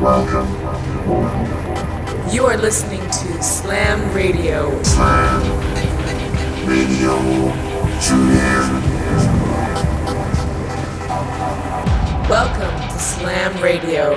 You are listening to Slam Radio. Slam Radio. Tune in. Welcome to Slam Radio.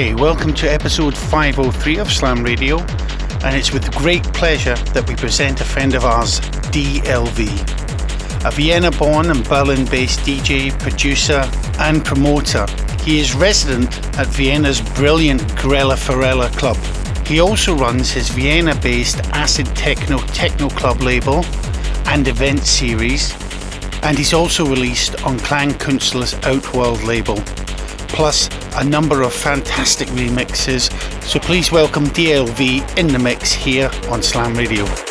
Hey, welcome to episode 503 of Slam Radio, and it's with great pleasure that we present a friend of ours, DLV. A Vienna born and Berlin based DJ, producer, and promoter, he is resident at Vienna's brilliant Grelle Forelle club. He also runs his Vienna based Acid Techno Techno Club label and event series, and he's also released on Klangkünstler's Outworld label plus a number of fantastic remixes. So please welcome DLV in the mix here on Slam Radio.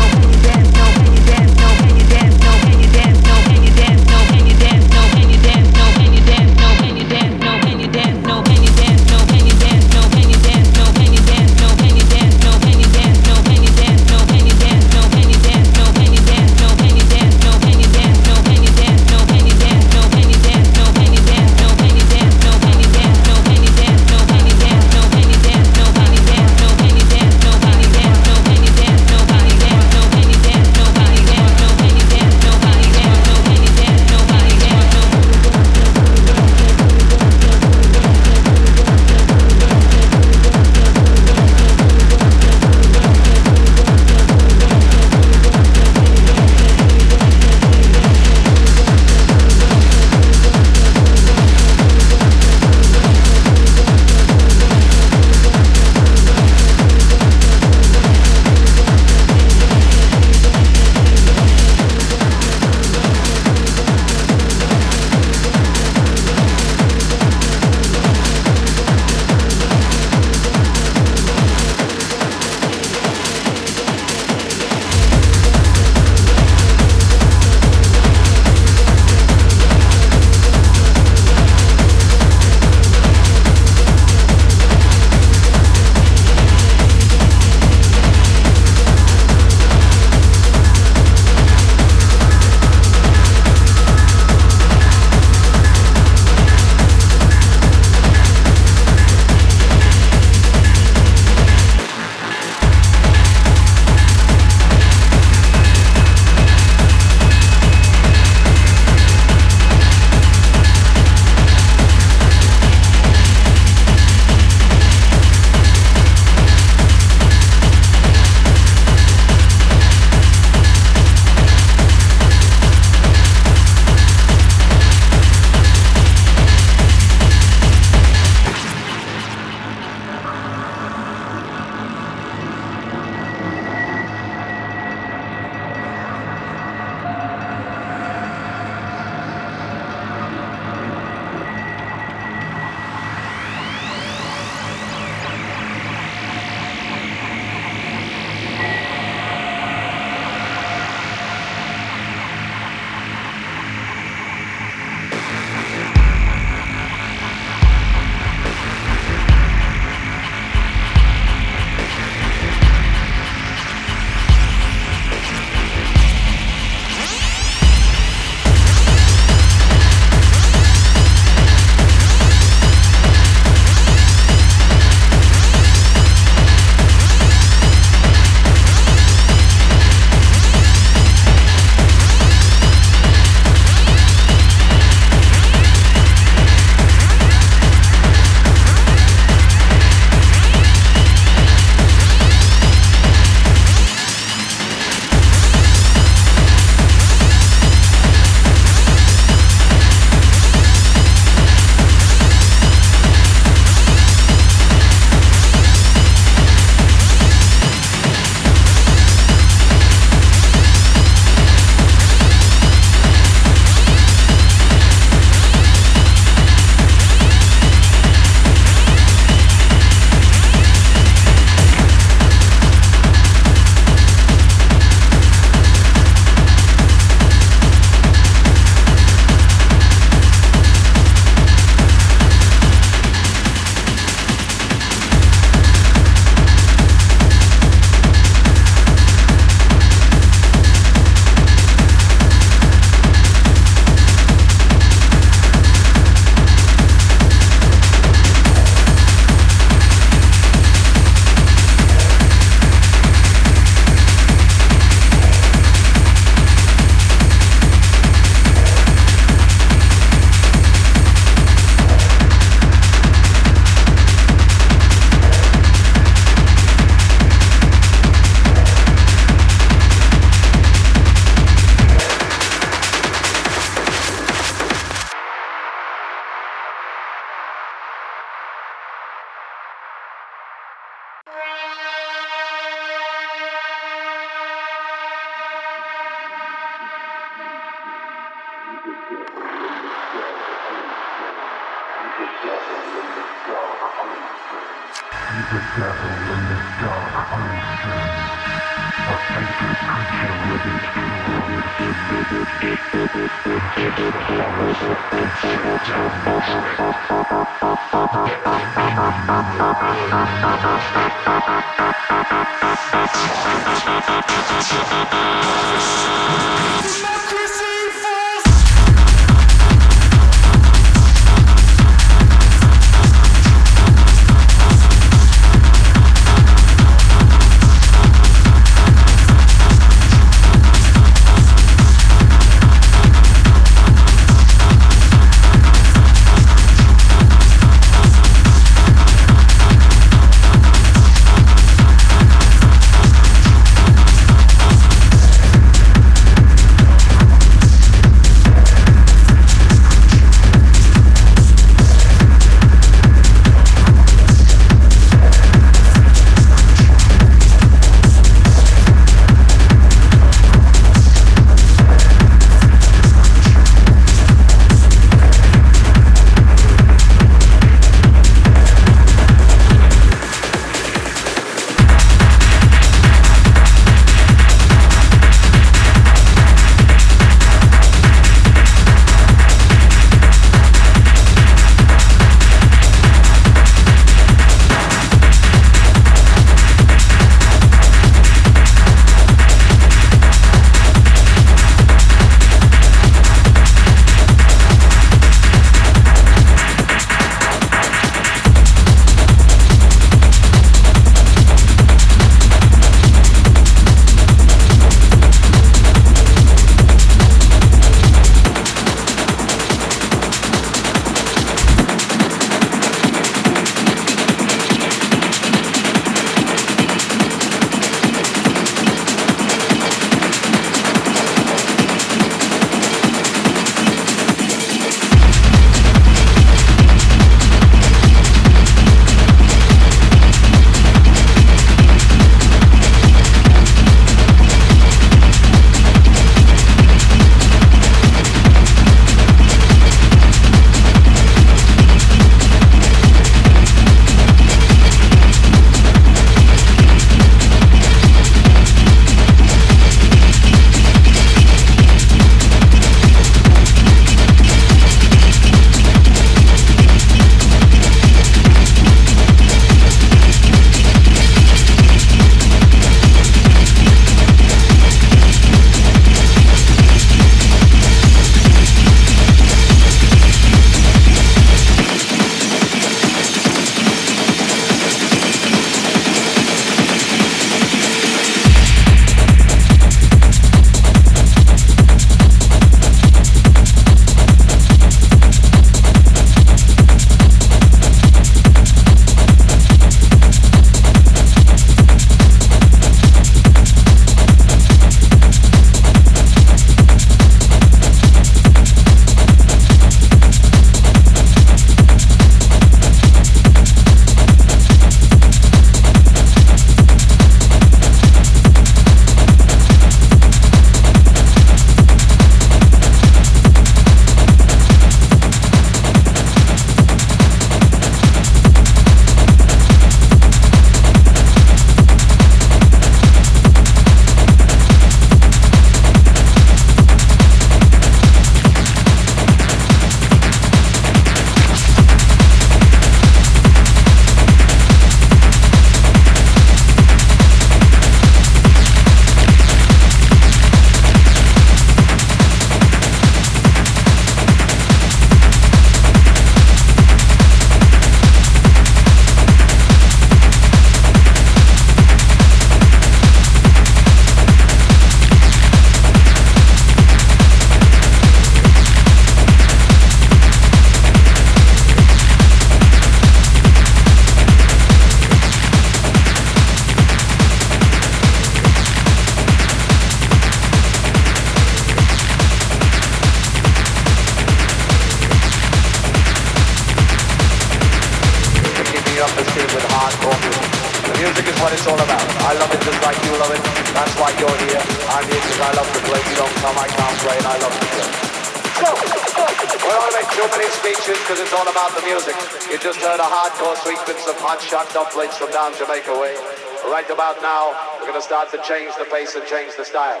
Music. You just heard a hardcore sequence of hot shot dumplings from down Jamaica way. Right about now, we're going to start to change the pace and change the style.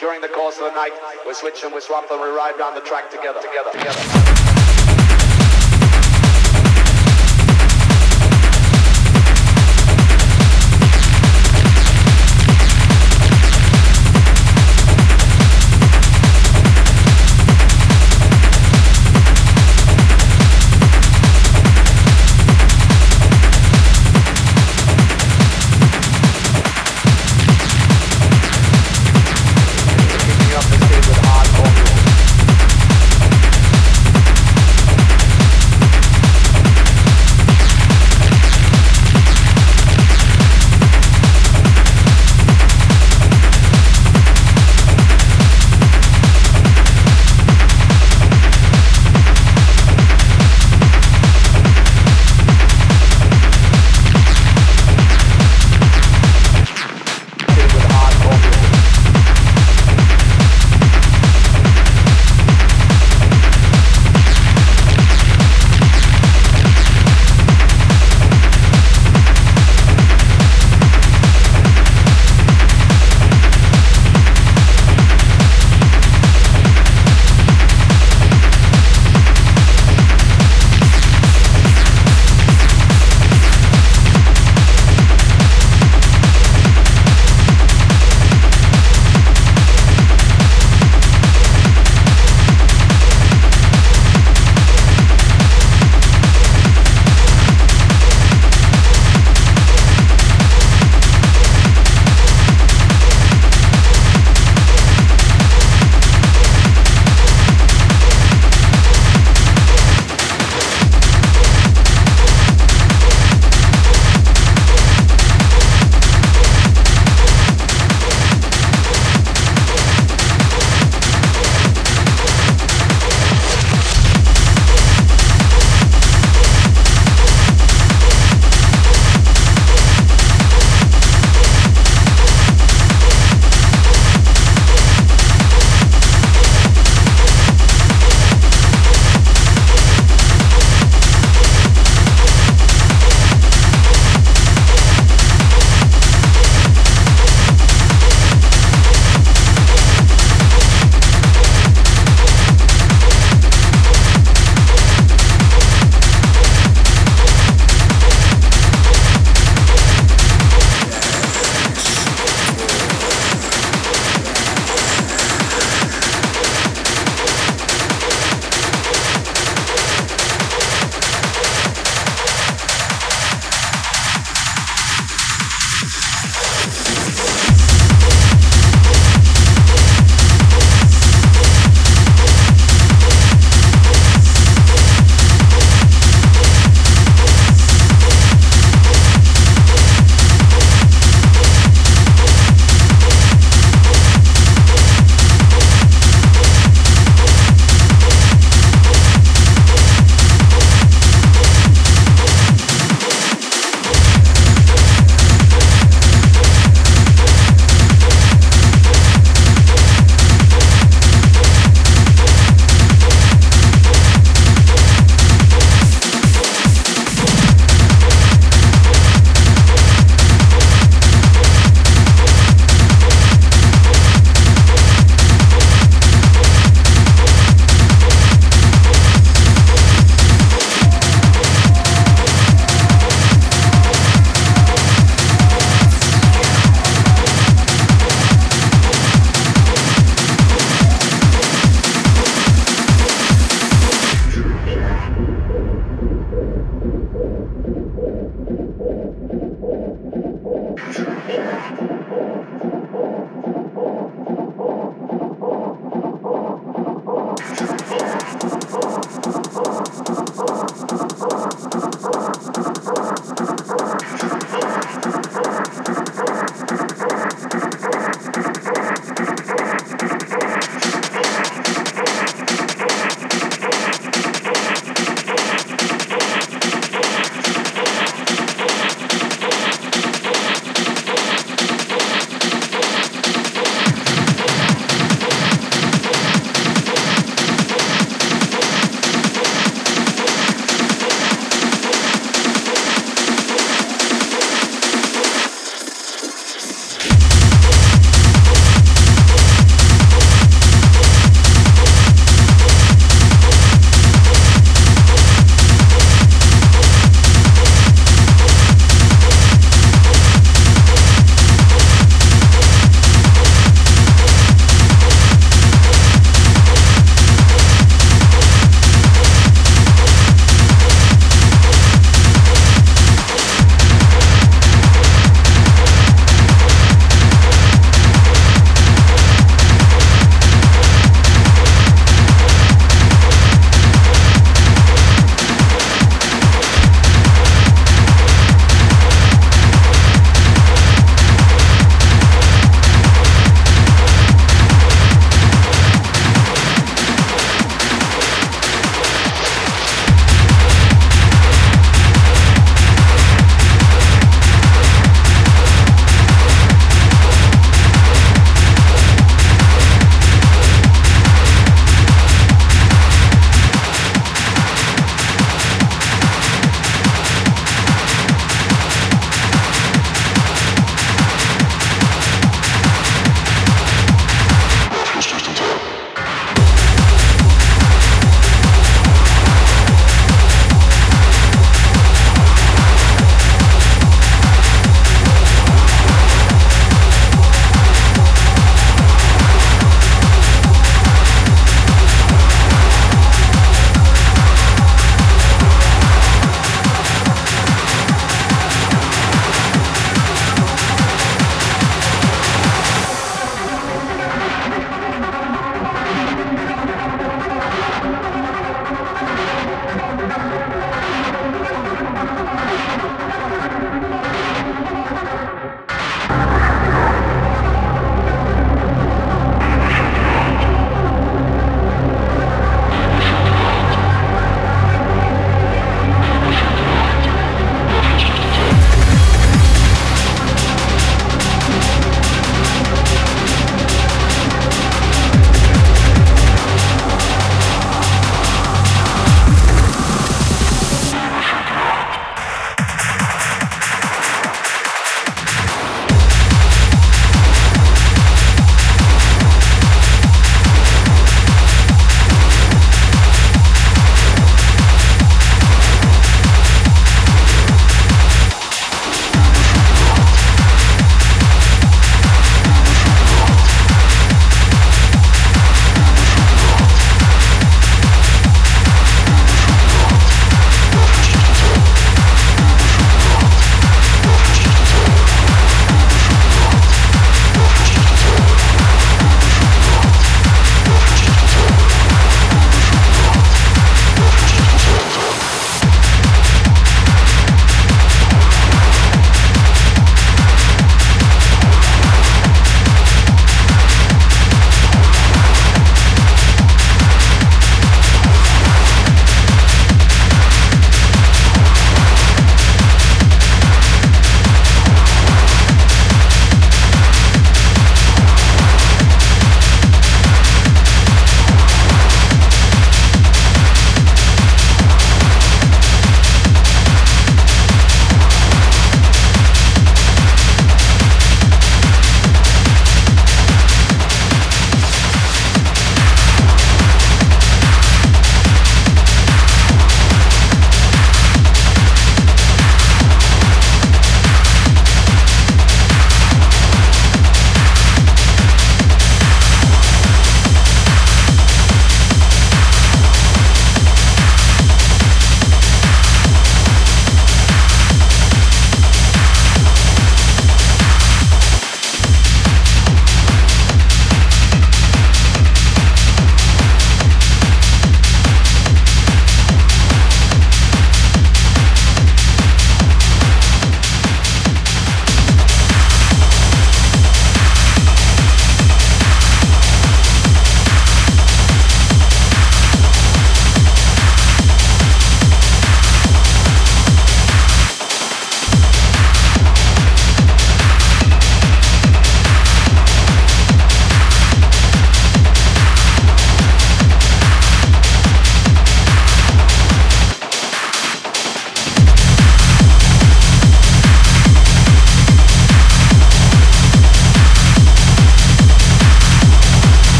During the course of the night, we switch and we swap and we ride down the track together, together, together.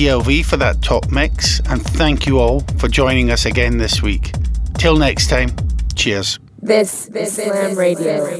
DLV for that top mix, and thank you all for joining us again this week. Till next time, cheers. This is Slam Radio.